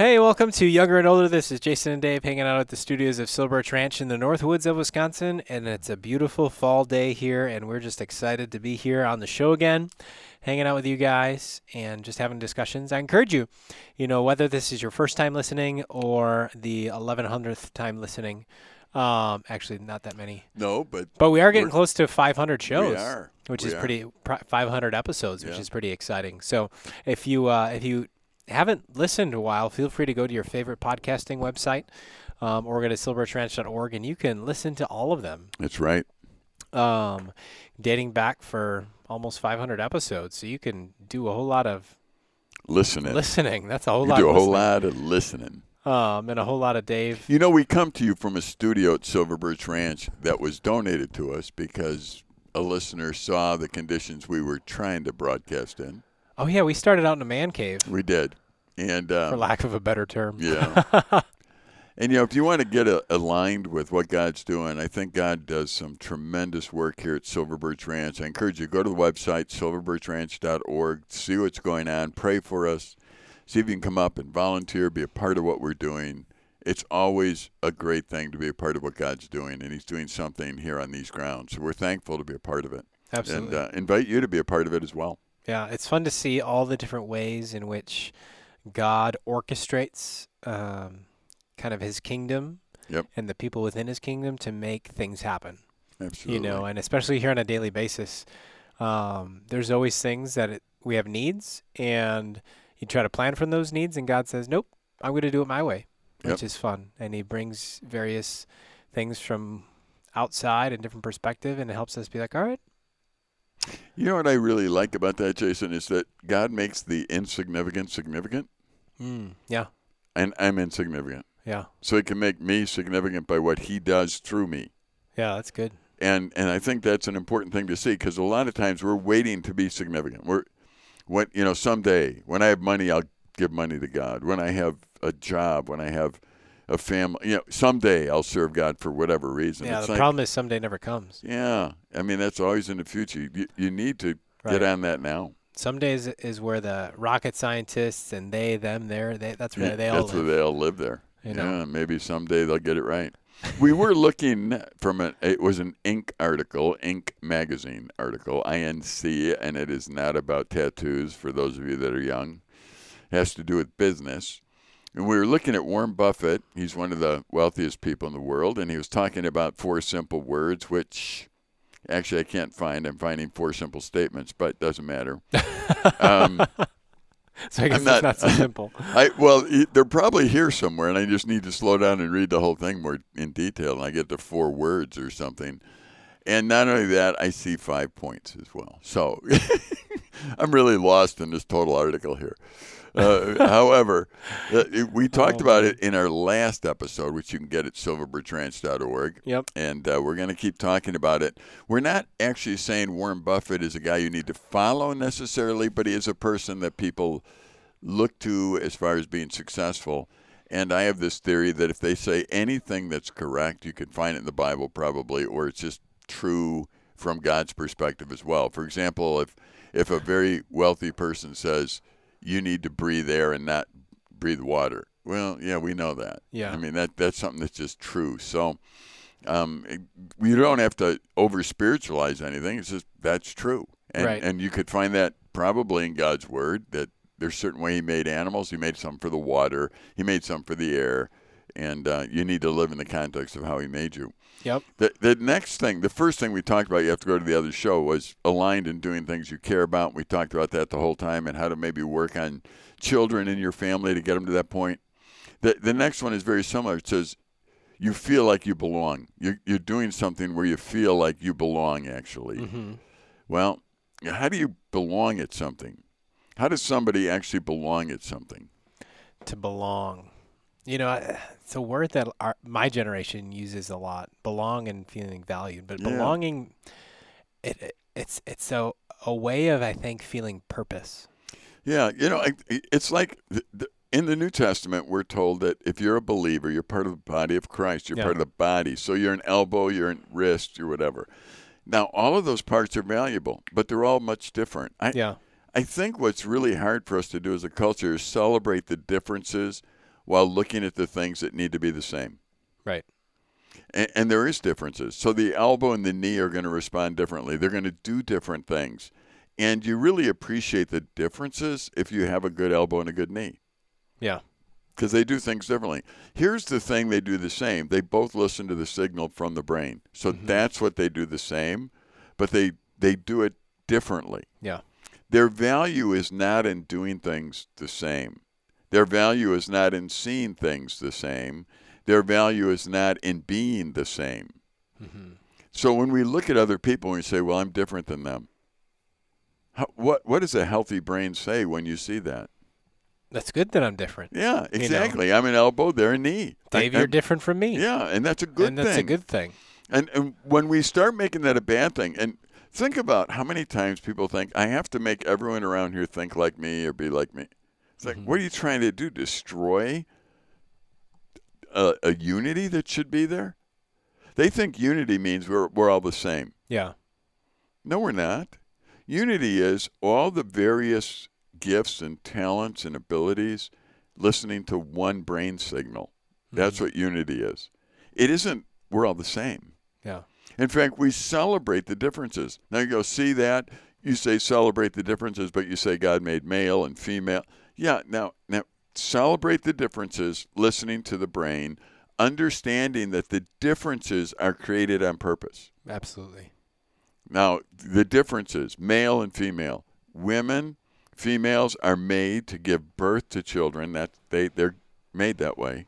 Hey, welcome to Younger and Older. This is Jason and Dave hanging out at the studios of Silver Birch Ranch in the North Woods of Wisconsin, and it's a beautiful fall day here, and we're just excited to be here on the show again, hanging out with you guys and just having discussions. I encourage you, you know, whether this is your first time listening or the 1100th time listening. Um, actually, not that many, No, but but we are getting close to 500 shows we are. which We is are. pretty 500 episodes, which Yeah. is pretty exciting. So if you uh, if you haven't listened in a while, feel free to go to your favorite podcasting website um, or go to silverbirchranch.org and you can listen to all of them, That's right. um, dating back for almost 500 episodes. So you can do a whole lot of Listening. listening. That's a whole you lot. do a of whole listening. lot of listening. Um, and a whole lot of Dave. You know, we come to you from a studio at Silver Birch Ranch that was donated to us because a listener saw the conditions we were trying to broadcast in. Oh yeah, we started out in a man cave, We did. And for um, lack of a better term. yeah. and you know, if you want to get a, aligned with what God's doing, I think God does some tremendous work here at Silver Birch Ranch. I encourage you to go to the website silverbirchranch.org, see what's going on, pray for us, see if you can come up and volunteer, be a part of what we're doing. It's always a great thing to be a part of what God's doing, and He's doing something here on these grounds. So we're thankful to be a part of it, Absolutely. and uh, invite you to be a part of it as well. Yeah, it's fun to see all the different ways in which God orchestrates um, kind of his kingdom Yep. and the people within his kingdom to make things happen. Absolutely. You know, and especially here on a daily basis, um, there's always things that it, we have needs, and you try to plan from those needs, and God says, "Nope, I'm going to do it my way," Yep. which is fun, and He brings various things from outside and different perspective, and it helps us be like, "All right, You know what I really like about that, Jason, is that God makes the insignificant significant, mm, yeah, and I'm insignificant. yeah, So He can make me significant by what He does through me. yeah, that's good." And and I think that's an important thing to see because a lot of times we're waiting to be significant. We're when you know someday when I have money, I'll give money to God. When I have a job, when I have a family, you know, someday I'll serve God for whatever reason. Yeah, It's the like- problem is someday never comes. Yeah, I mean that's always in the future. You, you need to Right. get on that now. Some days is where the rocket scientists and they, them, there, they, that's where Yeah, they all live. That's live. where they all live there. You know? Yeah, maybe someday they'll get it right. we were looking from a it was an Inc article, Inc magazine article, INC, and it is not about tattoos for those of you that are young. It has to do with business. And we were looking at Warren Buffett. He's one of the wealthiest people in the world, and he was talking about four simple words, which actually I can't find. I'm finding four simple statements, but it doesn't matter. um, so I guess I'm it's not- not so simple. I well, they're probably here somewhere, and I just need to slow down and read the whole thing more in detail, and I get to four words or something. And not only that, I see five points as well. So I'm really lost in this total article here. Uh, however, uh, we talked Oh, about man. it in our last episode, which you can get at silverbirchranch.org. Yep. And uh, we're going to keep talking about it. We're not actually saying Warren Buffett is a guy you need to follow necessarily, but he is a person that people look to as far as being successful. And I have this theory that if they say anything that's correct, you can find it in the Bible probably, or it's just true from God's perspective as well. For example, if if a very wealthy person says you need to breathe air and not breathe water, well, yeah, we know that. Yeah. I mean that that's something that's just true. So um, it- we don't have to over spiritualize anything. It's just that's true, and Right. and you could find that probably in God's word that there's a certain way He made animals. He made some for the water. He made some for the air, and uh, you need to live in the context of how He made you. Yep. The the next thing, the first thing we talked about, you have to go to the other show, was aligned in doing things you care about. We talked about that the whole time, and how to maybe work on children in your family to get them to that point. The the next one is very similar. It says you feel like you belong. You're you're doing something where you feel like you belong. Actually, hmm well, how do you belong at something? How does somebody actually belong at something? To belong. You know, it's a word that our, my generation uses a lot. Belong and feeling valued, but Yeah. belonging, it, it it's it's a a way of I think feeling purpose. Yeah, you know, it's like in the New Testament, we're told that if you're a believer, you're part of the body of Christ. You're Yeah. part of the body. So you're an elbow, you're a wrist, you're whatever. Now, all of those parts are valuable, but they're all much different. I, Yeah. I think what's really hard for us to do as a culture is celebrate the differences while looking at the things that need to be the same. Right. And, and there is differences. So the elbow and the knee are going to respond differently. They're going to do different things. And you really appreciate the differences if you have a good elbow and a good knee Yeah. because they do things differently. Here's the thing they do the same. They both listen to the signal from the brain. So mm-hmm. that's what they do the same, but they they do it differently. Yeah. Their value is not in doing things the same. Their value is not in seeing things the same. Their value is not in being the same. Mm-hmm. So when we look at other people and we say, "Well, I'm different than them," how, what what does a healthy brain say when you see that? That's good that I'm different. Yeah, exactly. I'm an elbow, they're a knee. Dave, I- you're different from me. Yeah, and that's a good and that's thing. a good thing. And, and when we start making that a bad thing, and think about how many times people think, I have to make everyone around here think like me or be like me. It's like, mm-hmm. what are you trying to do? Destroy a, a unity that should be there? They think unity means we're, we're all the same. Yeah. No, we're not. Unity is all the various gifts and talents and abilities listening to one brain signal. That's mm-hmm. what unity is. It isn't, we're all the same. Yeah. In fact, we celebrate the differences. Now you go, see that? You say celebrate the differences, but you say God made male and female. Yeah, now, now celebrate the differences, listening to the brain, understanding that the differences are created on purpose. Absolutely. Now, the differences, male and female. Women, females are made to give birth to children. That they they're made that way.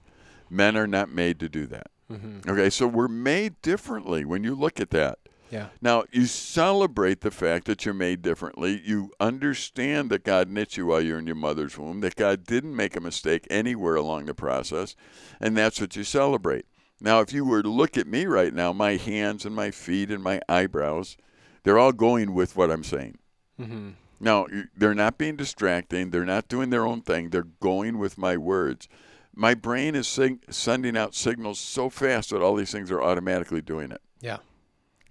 Men are not made to do that. Mm-hmm. Okay, so we're made differently when you look at that. Yeah. Now, you celebrate the fact that you're made differently. You understand that God knit you while you're in your mother's womb, that God didn't make a mistake anywhere along the process, and that's what you celebrate. Now, if you were to look at me right now, my hands and my feet and my eyebrows, they're all going with what I'm saying. Mm-hmm. Now, they're not being distracting. They're not doing their own thing. They're going with my words. My brain is sig- sending out signals so fast that all these things are automatically doing it. Yeah.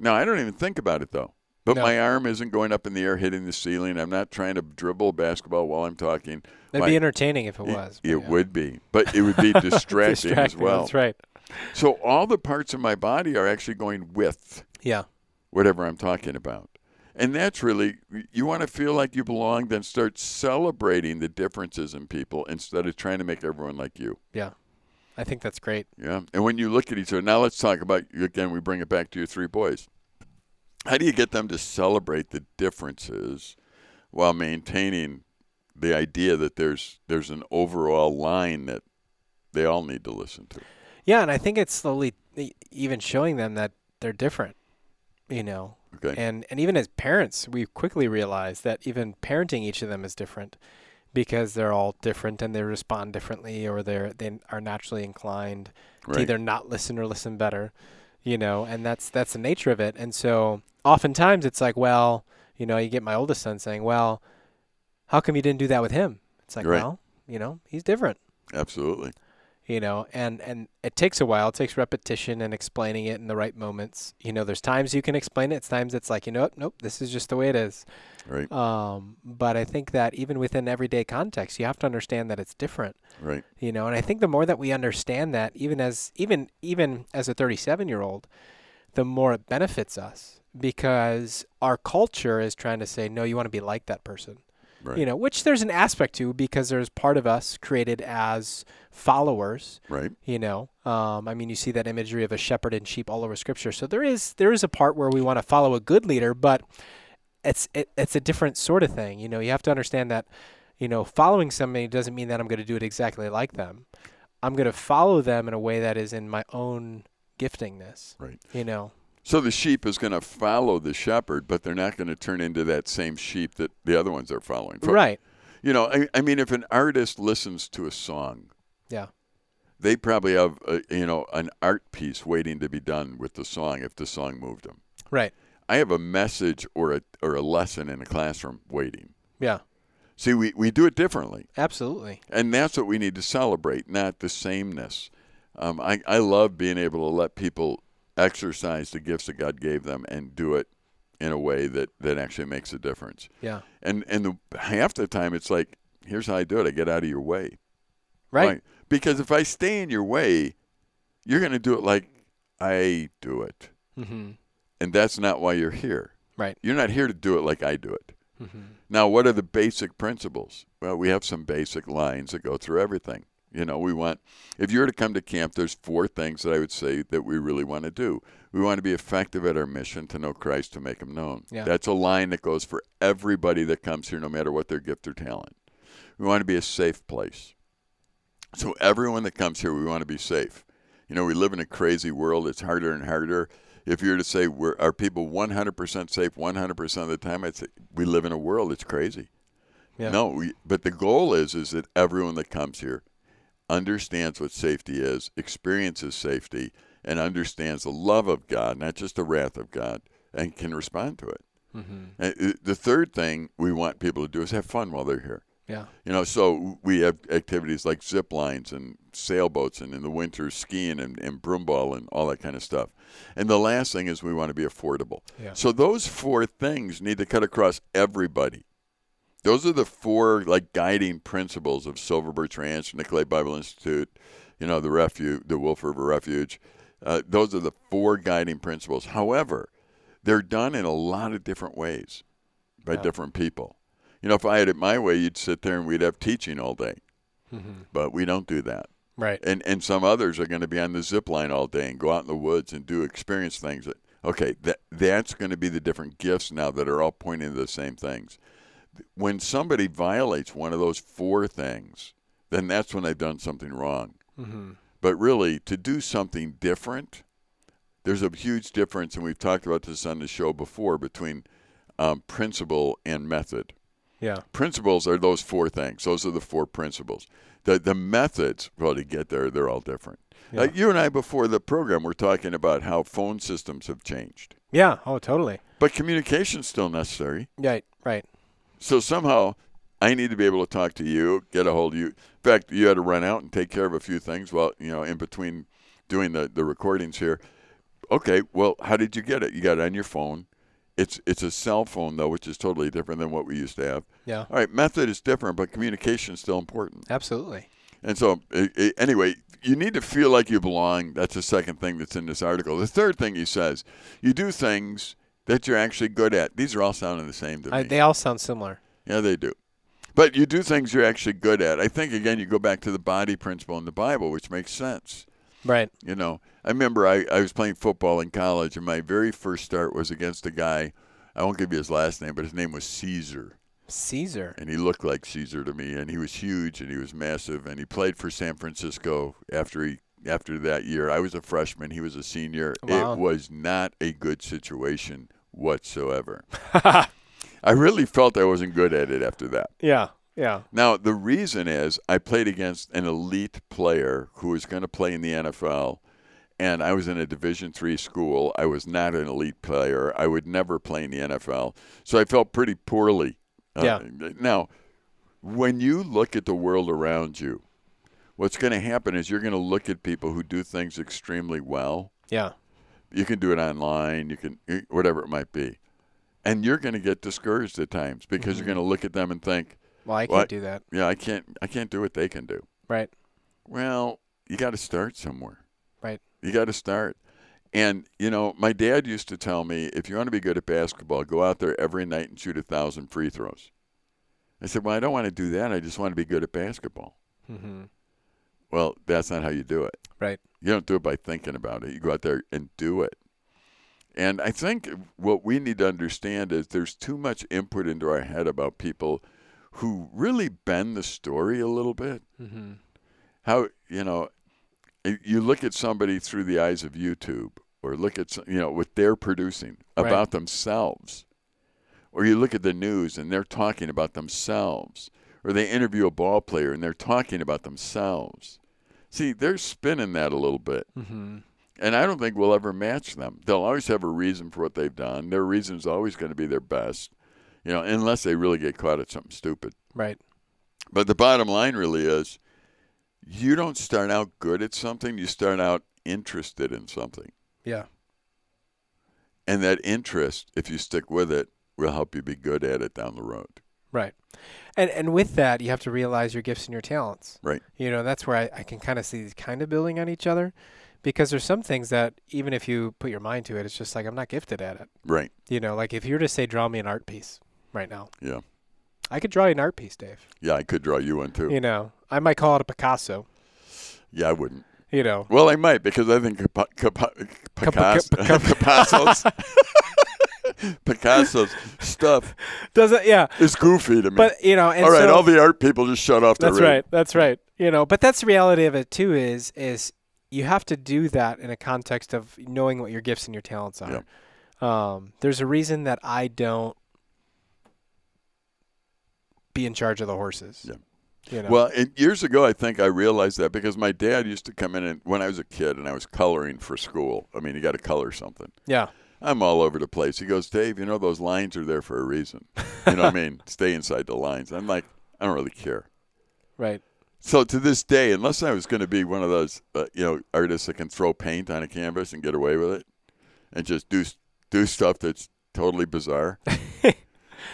Now, I don't even think about it though. But No. my arm isn't going up in the air hitting the ceiling. I'm not trying to dribble basketball while I'm talking. That'd My- be entertaining if it it- was. It, but yeah. would be, but it would be distracting, as well. That's right. So all the parts of my body are actually going with Yeah. whatever I'm talking about. And that's really, you want to feel like you belong, then start celebrating the differences in people instead of trying to make everyone like you. Yeah. I think that's great. Yeah. And when you look at each other, now let's talk about, again, we bring it back to your three boys. How do you get them to celebrate the differences while maintaining the idea that there's there's an overall line that they all need to listen to? Yeah, and I think it's slowly even showing them that they're different. You know, Okay. and and even as parents, we quickly realize that even parenting each of them is different because they're all different and they respond differently, or they're they are naturally inclined to either not listen or listen better. You know, and that's that's the nature of it. And so oftentimes it's like, well, you know, you get my oldest son saying, "Well, how come you didn't do that with him?" It's like, Right. well, you know, he's different Absolutely. You know and and it takes a while. It takes repetition and explaining it in the right moments. You know there's times you can explain it. It's times it's like you know what? Nope this is just the way it is. Right. um but i think that even within everyday context you have to understand that it's different. Right. you know and i think the more that we understand that even as even even as a 37 year old the more it benefits us because our culture is trying to say no you want to be like that person Right. you know which there's an aspect to because there's part of us created as followers Right. you know um, i mean you see that imagery of a shepherd and sheep all over scripture so there is there is a part where we want to follow a good leader but it's it, it's a different sort of thing you know you have to understand that you know following somebody doesn't mean that i'm going to do it exactly like them i'm going to follow them in a way that is in my own giftingness Right. you know So the sheep is going to follow the shepherd, but they're not going to turn into that same sheep that the other ones are following. For- right You know, I, I mean, if an artist listens to a song, yeah they probably have, a, you know, an art piece waiting to be done with the song if the song moved them. right I have a message or a or a lesson in a classroom waiting. yeah See, we, we do it differently, absolutely and that's what we need to celebrate, not the sameness. Um, I I love being able to let people exercise the gifts that God gave them and do it in a way that, that actually makes a difference. yeah And and the, half the time it's like, here's how I do it. I get out of your way. right Because if I stay in your way, you're going to do it like I do it. Mm-hmm. And that's not why you're here. Right. You're not here to do it like I do it. Mm-hmm. Now, what are the basic principles? Well, we have some basic lines that go through everything. You know, we want, if you were to come to camp, there's four things that I would say that we really want to do. We want to be effective at our mission to know Christ, to make him known. Yeah. That's a line that goes for everybody that comes here, no matter what their gift or talent. We want to be a safe place. So, everyone that comes here, we want to be safe. You know, we live in a crazy world. It's harder and harder. If you were to say, we're, are people 100% safe 100% of the time? I'd say we live in a world that's crazy. Yeah. No, we, but the goal is is that everyone that comes here understands what safety is, experiences safety, and understands the love of God, not just the wrath of God, and can respond to it. Mm-hmm. And, uh, The third thing we want people to do is have fun while they're here. Yeah. You know, so we have activities like zip lines and sailboats, and in the winter skiing and, and broom ball and all that kind of stuff. And the last thing is we want to be affordable. Yeah. So those four things need to cut across everybody. Those are the four like guiding principles of Silver Birch Ranch, Nicolet Bible Institute, you know, the refuge, the Wolf River Refuge. Uh, those are the four guiding principles. However, they're done in a lot of different ways by Yeah. different people. You know, if I had it my way, you'd sit there and we'd have teaching all day, Mm-hmm. but we don't do that. Right. And and some others are going to be on the zip line all day and go out in the woods and do experience things. That, okay, that that's going to be the different gifts now that are all pointing to the same things. When somebody violates one of those four things, then that's when they've done something wrong. Mm-hmm. But really, to do something different, there's a huge difference, and we've talked about this on the show before between um, principle and method Yeah. principles are those four things. Those are the four principles. The the methods, well, to get there, they're all different. Yeah. Like you and I before the program, we're talking about how phone systems have changed, Yeah. Oh, totally. but communication's still necessary. Right. Right. So somehow, I need to be able to talk to you, get a hold of you. In fact, you had to run out and take care of a few things while you know in between doing the the recordings here. Okay, well, how did you get it? You got it on your phone. It's it's a cell phone though, which is totally different than what we used to have. Yeah. All right, method is different, but communication is still important. Absolutely. And so, anyway, you need to feel like you belong. That's the second thing that's in this article. The third thing he says, you do things that you're actually good at. These are all sounding the same to me. I, they all sound similar. yeah, they do. But you do things you're actually good at. I think again, you go back to the body principle in the Bible, which makes sense. Right. You know, I remember I, I was playing football in college, and my very first start was against a guy. I won't give you his last name, but his name was Caesar. Caesar. and he looked like Caesar to me, and he was huge and he was massive, and he played for San Francisco after he after that year. I was a freshman, he was a senior. Wow. It was not a good situation whatsoever. I really felt I wasn't good at it after that. yeah. Yeah. Now the reason is I played against an elite player who was going to play in the NFL. And I was in a Division three school. I was not an elite player. I would never play in the NFL, so I felt pretty poorly. Uh, Yeah. Now, when you look at the world around you, what's going to happen is you're going to look at people who do things extremely well. Yeah. You can do it online, you can whatever it might be, and you're going to get discouraged at times because you're going to look at them and think, Well, I can't What? do that. "Yeah, I can't, I can't do what they can do." Right. Well, you got to start somewhere. Right. You got to start. And you know, my dad used to tell me, if you want to be good at basketball, go out there every night and shoot a thousand free throws. I said, well, I don't want to do that. I just want to be good at basketball. Mm-hmm. Well, that's not how you do it. Right. You don't do it by thinking about it. You go out there and do it. And I think what we need to understand is there's too much input into our head about people who really bend the story a little bit. Mm-hmm. How, you know, you look at somebody through the eyes of YouTube or look at, you know, what they're producing Right. about themselves. Or you look at the news and they're talking about themselves. Or they interview a ball player and they're talking about themselves. See, they're spinning that a little bit. Mm-hmm. And I don't think we'll ever match them. They'll always have a reason for what they've done. Their reason is always going to be their best, you know, unless they really get caught at something stupid. Right. But the bottom line really is you don't start out good at something, you start out interested in something. Yeah. And that interest, if you stick with it, will help you be good at it down the road. Right. And and with that, you have to realize your gifts and your talents. Right. You know, that's where I, I can kind of see these kind of building on each other because there's some things that even if you put your mind to it, it's just like I'm not gifted at it. Right. You know, like if you were to say draw me an art piece right now. Yeah. I could draw you an art piece, Dave. Yeah, I could draw you one too. You know, I might call it a Picasso. Yeah, I wouldn't. You know, Well, I might because I think Capa- Capa- Picasso, Capa- Picasso's Picasso's stuff does it? Yeah, is goofy to me. but you know, and all right, so, all the art people just shut off their That's right. That's right. You know, but that's the reality of it too. Is is you have to do that in a context of knowing what your gifts and your talents are. Um, there's a reason that I don't be in charge of the horses. Yeah. You know. Well, and years ago, I think I realized that because my dad used to come in and when I was a kid and I was coloring for school. I mean, you got to color something. yeah. I'm all over the place. He goes, Dave, you know those lines are there for a reason. You know what I mean? Stay inside the lines. I'm like, I don't really care. Right. So to this day, unless I was going to be one of those, uh, you know, artists that can throw paint on a canvas and get away with it, and just do do stuff that's totally bizarre,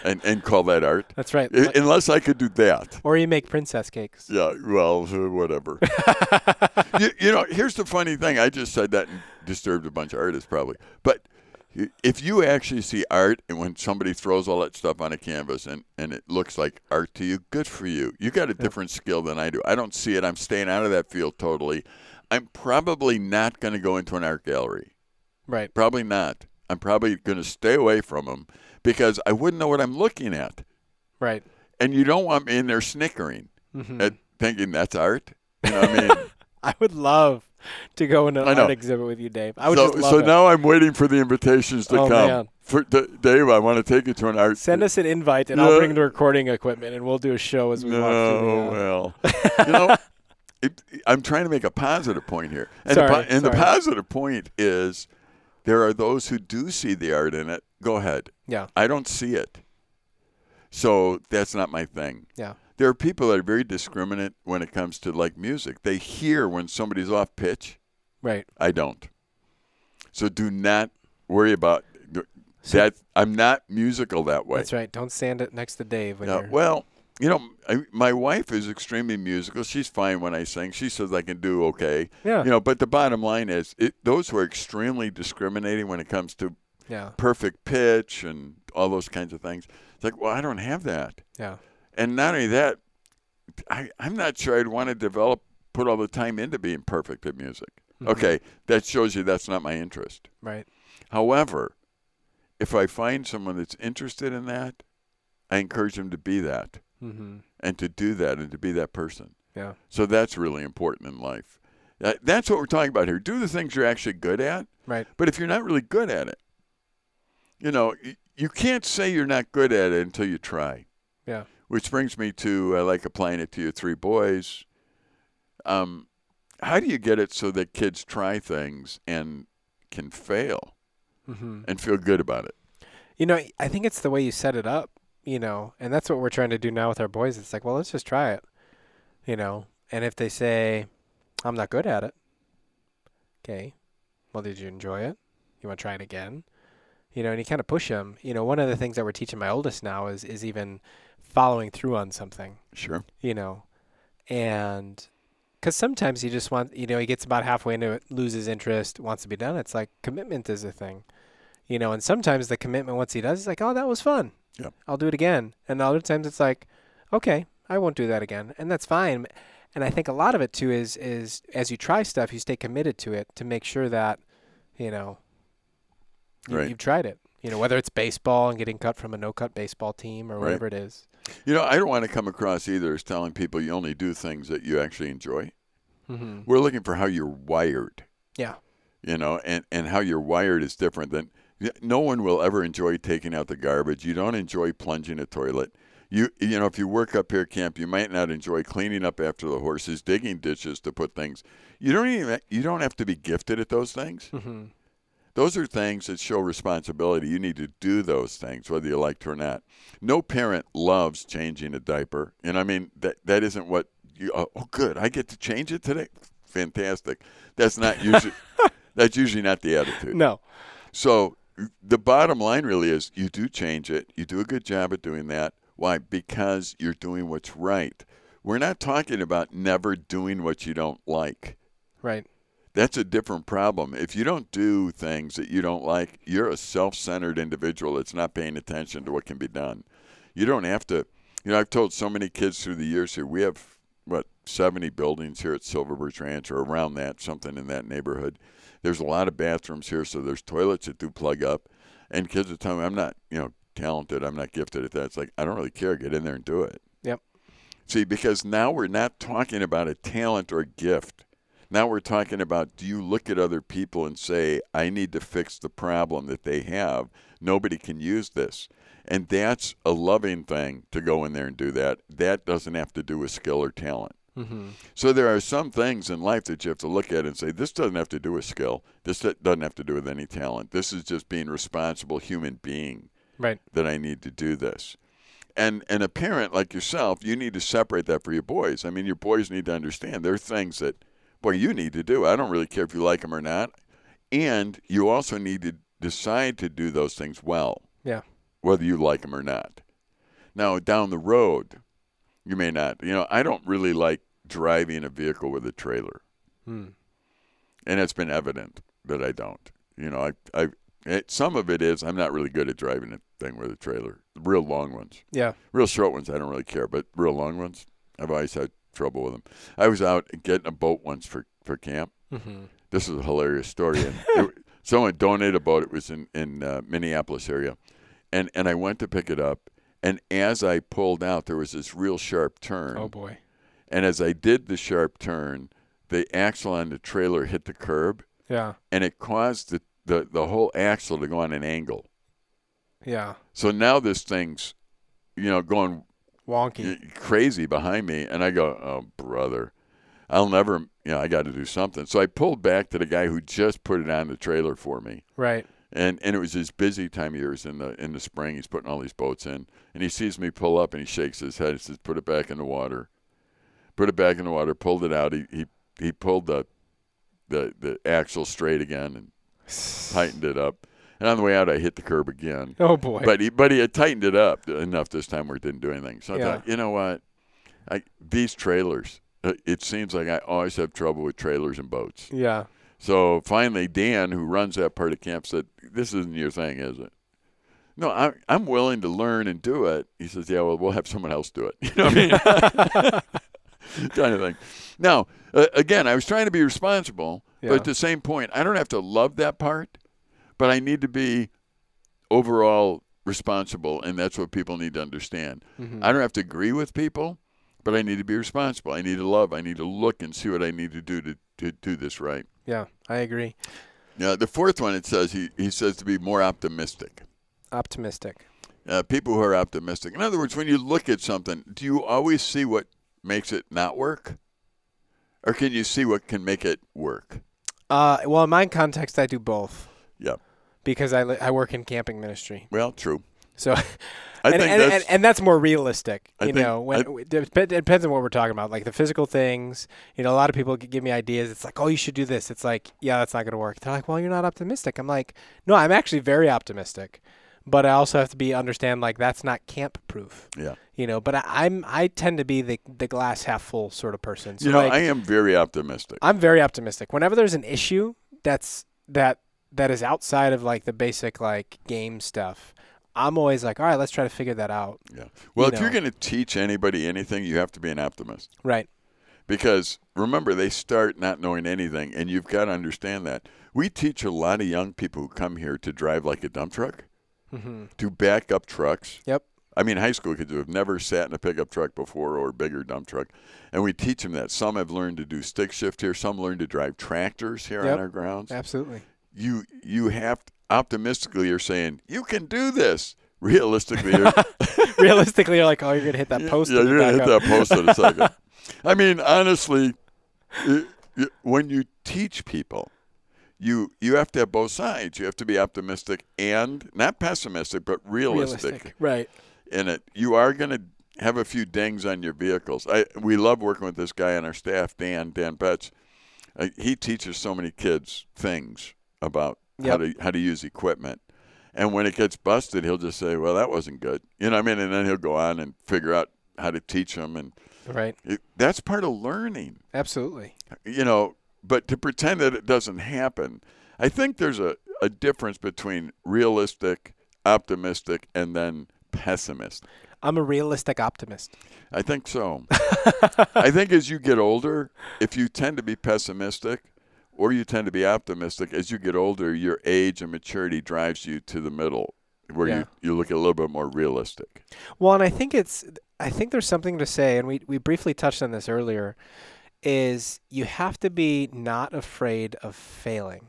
and and call that art, That's right. I- unless I could do that. or you make princess cakes. Yeah, well, whatever. you, you know, here's the funny thing. I just said that and disturbed a bunch of artists, probably. But if you actually see art and when somebody throws all that stuff on a canvas and, and it looks like art to you, good for you. You got a different skill than I do. I don't see it. I'm staying out of that field totally. I'm probably not going to go into an art gallery. Right. Probably not. I'm probably going to stay away from them because I wouldn't know what I'm looking at. Right. And you don't want me in there snickering hmm at thinking that's art. You know what I mean? I would love to go in an exhibit with you, Dave. I would so just love so it. now I'm waiting for the invitations to Oh, come. man. For D- Dave, I want to take you to an art. Send us an invite, and No. I'll bring the recording equipment, and we'll do a show as we walk through. No, the, uh, well, you know, it, I'm trying to make a positive point here, and, Sorry, the, and the positive point is there are those who do see the art in it. Go ahead. yeah. I don't see it, so that's not my thing. Yeah. There are people that are very discriminate when it comes to like music. They hear when somebody's off pitch. Right. I don't. So do not worry about So- that. I'm not musical that way. That's right. Don't stand it next to Dave when you're. well, you know, I, my wife is extremely musical. She's fine when I sing. She says I can do okay. yeah. You know, but the bottom line is, it, those who are extremely discriminating when it comes to yeah. perfect pitch and all those kinds of things. It's like, well, I don't have that. Yeah. And not only that, I, I'm not sure I'd want to develop, put all the time into being perfect at music. Mhm. Okay, that shows you that's not my interest. Right. However, if I find someone that's interested in that, I encourage them to be that Mm-hmm. and to do that and to be that person. Yeah. So that's really important in life. That- That's what we're talking about here. Do the things you're actually good at. Right. But if you're not really good at it, you know, you can't say you're not good at it until you try. Which brings me to I like applying it to your three boys. Um, how do you get it so that kids try things and can fail Mm-hmm. and feel good about it? You know, I think it's the way you set it up. You know, and that's what we're trying to do now with our boys. It's like, well, let's just try it. You know, and if they say, "I'm not good at it," okay, well, did you enjoy it? You want to try it again? You know, and you kind of push them. You know, one of the things that we're teaching my oldest now is is even following through on something. Sure. you know, and because sometimes he just wants, you know, he gets about halfway into it, loses interest, wants to be done. It's like commitment is a thing, you know, and sometimes the commitment once he does, he's like, oh, that was fun. Yep. I'll do it again. And other times it's like, okay, I won't do that again, and that's fine. And I think a lot of it too is is as you try stuff, you stay committed to it to make sure that, you know, you, Right. you've tried it. You know, whether it's baseball and getting cut from a no-cut baseball team or Right. whatever it is. You know, I don't want to come across either as telling people you only do things that you actually enjoy. Mm-hmm. We're looking for how you're wired. Yeah. You know, and, and how you're wired is different than no one will ever enjoy taking out the garbage. You don't enjoy plunging a toilet. You you know, if you work up here at camp, you might not enjoy cleaning up after the horses, digging ditches to put things. You don't even you don't have to be gifted at those things. Mm-hmm. Those are things that show responsibility. You need to do those things, whether you like to or not. No parent loves changing a diaper, and I mean that that isn't what you. Oh, oh, good, I get to change it today. Fantastic. That's not usually. that's usually not the attitude. No. So the bottom line really is, you do change it. You do a good job at doing that. Why? Because you're doing what's right. We're not talking about never doing what you don't like. Right. That's a different problem. If you don't do things that you don't like, you're a self centered individual that's not paying attention to what can be done. You don't have to. You know, I've told so many kids through the years here, we have, what, 70 buildings here at Silver Birch Ranch or around that, something in that neighborhood. There's a lot of bathrooms here, so there's toilets that do plug up. And kids are telling me, I'm not, you know, talented, I'm not gifted at that. It's like, I don't really care. Get in there and do it. Yep. See, because now we're not talking about a talent or a gift. Now we're talking about do you look at other people and say, I need to fix the problem that they have? Nobody can use this. And that's a loving thing to go in there and do that. That doesn't have to do with skill or talent. Mm-hmm. So there are some things in life that you have to look at and say, this doesn't have to do with skill. This doesn't have to do with any talent. This is just being a responsible human being Right. that I need to do this. And and a parent like yourself, you need to separate that for your boys. I mean, your boys need to understand there are things that, boy, you need to do. I don't really care if you like them or not. And you also need to decide to do those things well, Yeah. whether you like them or not. Now, down the road, you may not. You know, I don't really like driving a vehicle with a trailer Hmm. and it's been evident that I don't. You know, I, I, it, some of it is I'm not really good at driving a thing with a trailer. Real long ones, Yeah. real short ones, I don't really care, but real long ones, I've always had trouble with them. I was out getting a boat once for for camp. Mm-hmm. This is a hilarious story, and it, someone donated a boat. It was in in uh, Minneapolis area, and and I went to pick it up, and as I pulled out, there was this real sharp turn. Oh boy. And as I did the sharp turn, the axle on the trailer hit the curb, Yeah. and it caused the, the, the whole axle to go on an angle. Yeah. So now this thing's, you know, going Wonky. crazy behind me, and I go, oh, brother, I'll never, you know, I got to do something. So I pulled back to the guy who just put it on the trailer for me. Right. And, and it was his busy time of years in the in the spring. He's putting all these boats in, and he sees me pull up, and he shakes his head. He says, "Put it back in the water." Put it back in the water. Pulled it out. He he, he pulled the, the the axle straight again and tightened it up. And on the way out, I hit the curb again. Oh boy. But he but he had tightened it up enough this time where it didn't do anything. So I Yeah. thought, you know what, I these trailers. uh, It seems like I always have trouble with trailers and boats. yeah. So finally, Dan, who runs that part of camp, said, "This isn't your thing, is it?" No, I, I'm willing to learn and do it. He says, "Yeah, well, we'll have someone else do it." You know what I mean? kind of thing. Now, uh, again, I was trying to be responsible, Yeah. but at the same point, I don't have to love that part, but I need to be overall responsible, and that's what people need to understand. Mhm. I don't have to agree with people, but I need to be responsible. I need to love. I need to look and see what I need to do to, to do this right. Yeah. I agree. Now, the fourth one, it says he, he says to be more optimistic. Optimistic. Uh, people who are optimistic. In other words, when you look at something, do you always see what makes it not work? Or can you see what can make it work? Uh, well, in my context, I do both Yeah. Because I, li- I work in camping ministry. Well, true. So, I and, think and, that's, and, and that's more realistic. I You know, when it dep- it depends on what we're talking about, like the physical things. You know, a lot of people give me ideas. It's like, oh, you should do this. It's like, yeah, that's not going to work. They're like, well, you're not optimistic. I'm like, no, I'm actually very optimistic, but I also have to be understand like that's not camp proof. yeah. You know, but I, I'm I tend to be the the glass half full sort of person. So you know, like, I am very optimistic. I'm very optimistic. Whenever there's an issue that's that that is outside of like the basic like game stuff, I'm always like, all right, let's try to figure that out. yeah. Well, you if you're going to teach anybody anything, you have to be an optimist. Right. Because remember, they start not knowing anything, and you've got to understand that. We teach a lot of young people who come here to drive like a dump truck, Mm-hmm. to back up trucks. Yep. I mean, high school kids who have never sat in a pickup truck before or a bigger dump truck. And we teach them that. Some have learned to do stick shift here, some learn to drive tractors here Yep. on our grounds. Absolutely. You you have optimistically you're saying, You can do this. Realistically, you're, Realistically, you're like, oh, you're gonna hit that post. Yeah, in you're gonna hit up. that post in a second. I mean, honestly, it, it- when you teach people, you you have to have both sides. You have to be optimistic and not pessimistic, but realistic, Realistic. Right. in it. You are going to have a few dings on your vehicles. I we love working with this guy on our staff, Dan Dan Betts. Uh, he teaches so many kids things about how to how to use equipment. And when it gets busted, he'll just say, "Well, that wasn't good." You know what I mean? And then he'll go on and figure out how to teach them, and Right. it, that's part of learning. Absolutely. You know, but to pretend that it doesn't happen, I think there's a, a difference between realistic, optimistic, and then pessimist. I'm a realistic optimist. I think so. I think as you get older, if you tend to be pessimistic or you tend to be optimistic, as you get older, your age and maturity drives you to the middle where Yeah. you, you look a little bit more realistic. Well, and I think it's I think there's something to say, and we we briefly touched on this earlier, is you have to be not afraid of failing.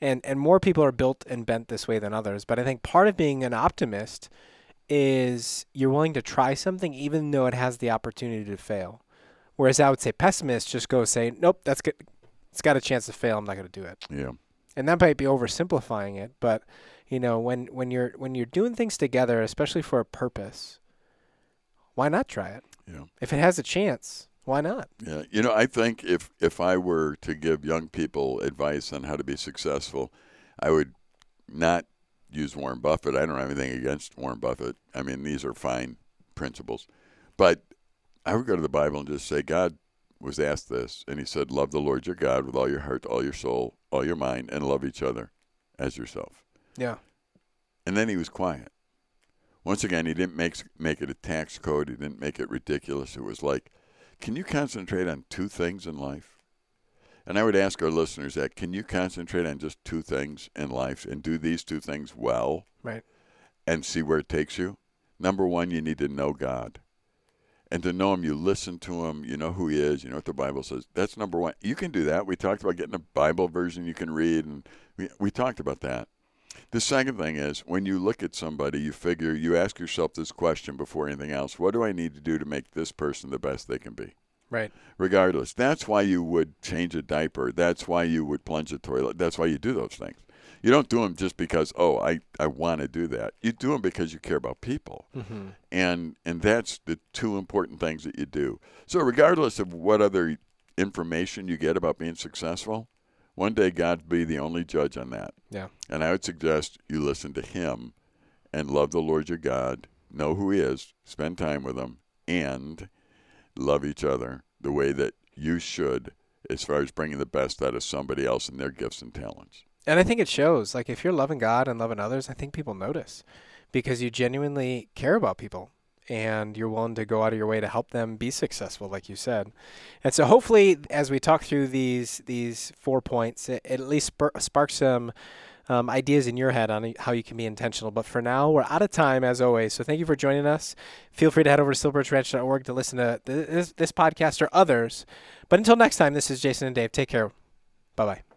And and more people are built and bent this way than others, but I think part of being an optimist is you're willing to try something even though it has the opportunity to fail. Whereas I would say pessimists just go say, Nope, that's good it's got a chance to fail, I'm not gonna do it. Yeah. and that might be oversimplifying it but you know when when you're when you're doing things together especially for a purpose why not try it Yeah. if it has a chance why not Yeah, you know, I think if if I were to give young people advice on how to be successful, I would not use Warren Buffett. I don't have anything against Warren Buffett. I mean, these are fine principles, but I would go to the Bible and just say, God was asked this, and He said, "Love the Lord your God with all your heart, all your soul, all your mind, and love each other as yourself." yeah And then He was quiet. Once again, He didn't make make it a tax code. He didn't make it ridiculous. It was like can you concentrate on two things in life? And I would ask our listeners that can you concentrate on just two things in life and do these two things well right and see where it takes you? Number one, you need to know God. And to know Him, you listen to Him, you know who He is, you know what the Bible says. That's number one. You can do that. We talked about getting a Bible version you can read, and we, we talked about that. The second thing is when you look at somebody, you figure, you ask yourself this question before anything else what do I need to do to make this person the best they can be? right regardless. That's why you would change a diaper. That's why you would plunge a toilet. That's why you do those things. You don't do them just because, oh, I, I want to do that. You do them because you care about people. mm-hmm. And, and that's the two important things that you do. So, regardless of what other information you get about being successful, one day God be the only judge on that. yeah And I would suggest you listen to Him and love the Lord your God, know who He is, spend time with Him, and love each other the way that you should as far as bringing the best out of somebody else and their gifts and talents. And i think it shows like if you're loving god and loving others i think people notice because you genuinely care about people and you're willing to go out of your way to help them be successful like you said. And so hopefully as we talk through these these four points it, it at least sparks some um, ideas in your head on how you can be intentional. But for now we're out of time as always. So thank you for joining us. Feel free to head over to silverbirchranch.org to listen to this, this podcast or others. But until next time this is jason and dave. Take care. Bye bye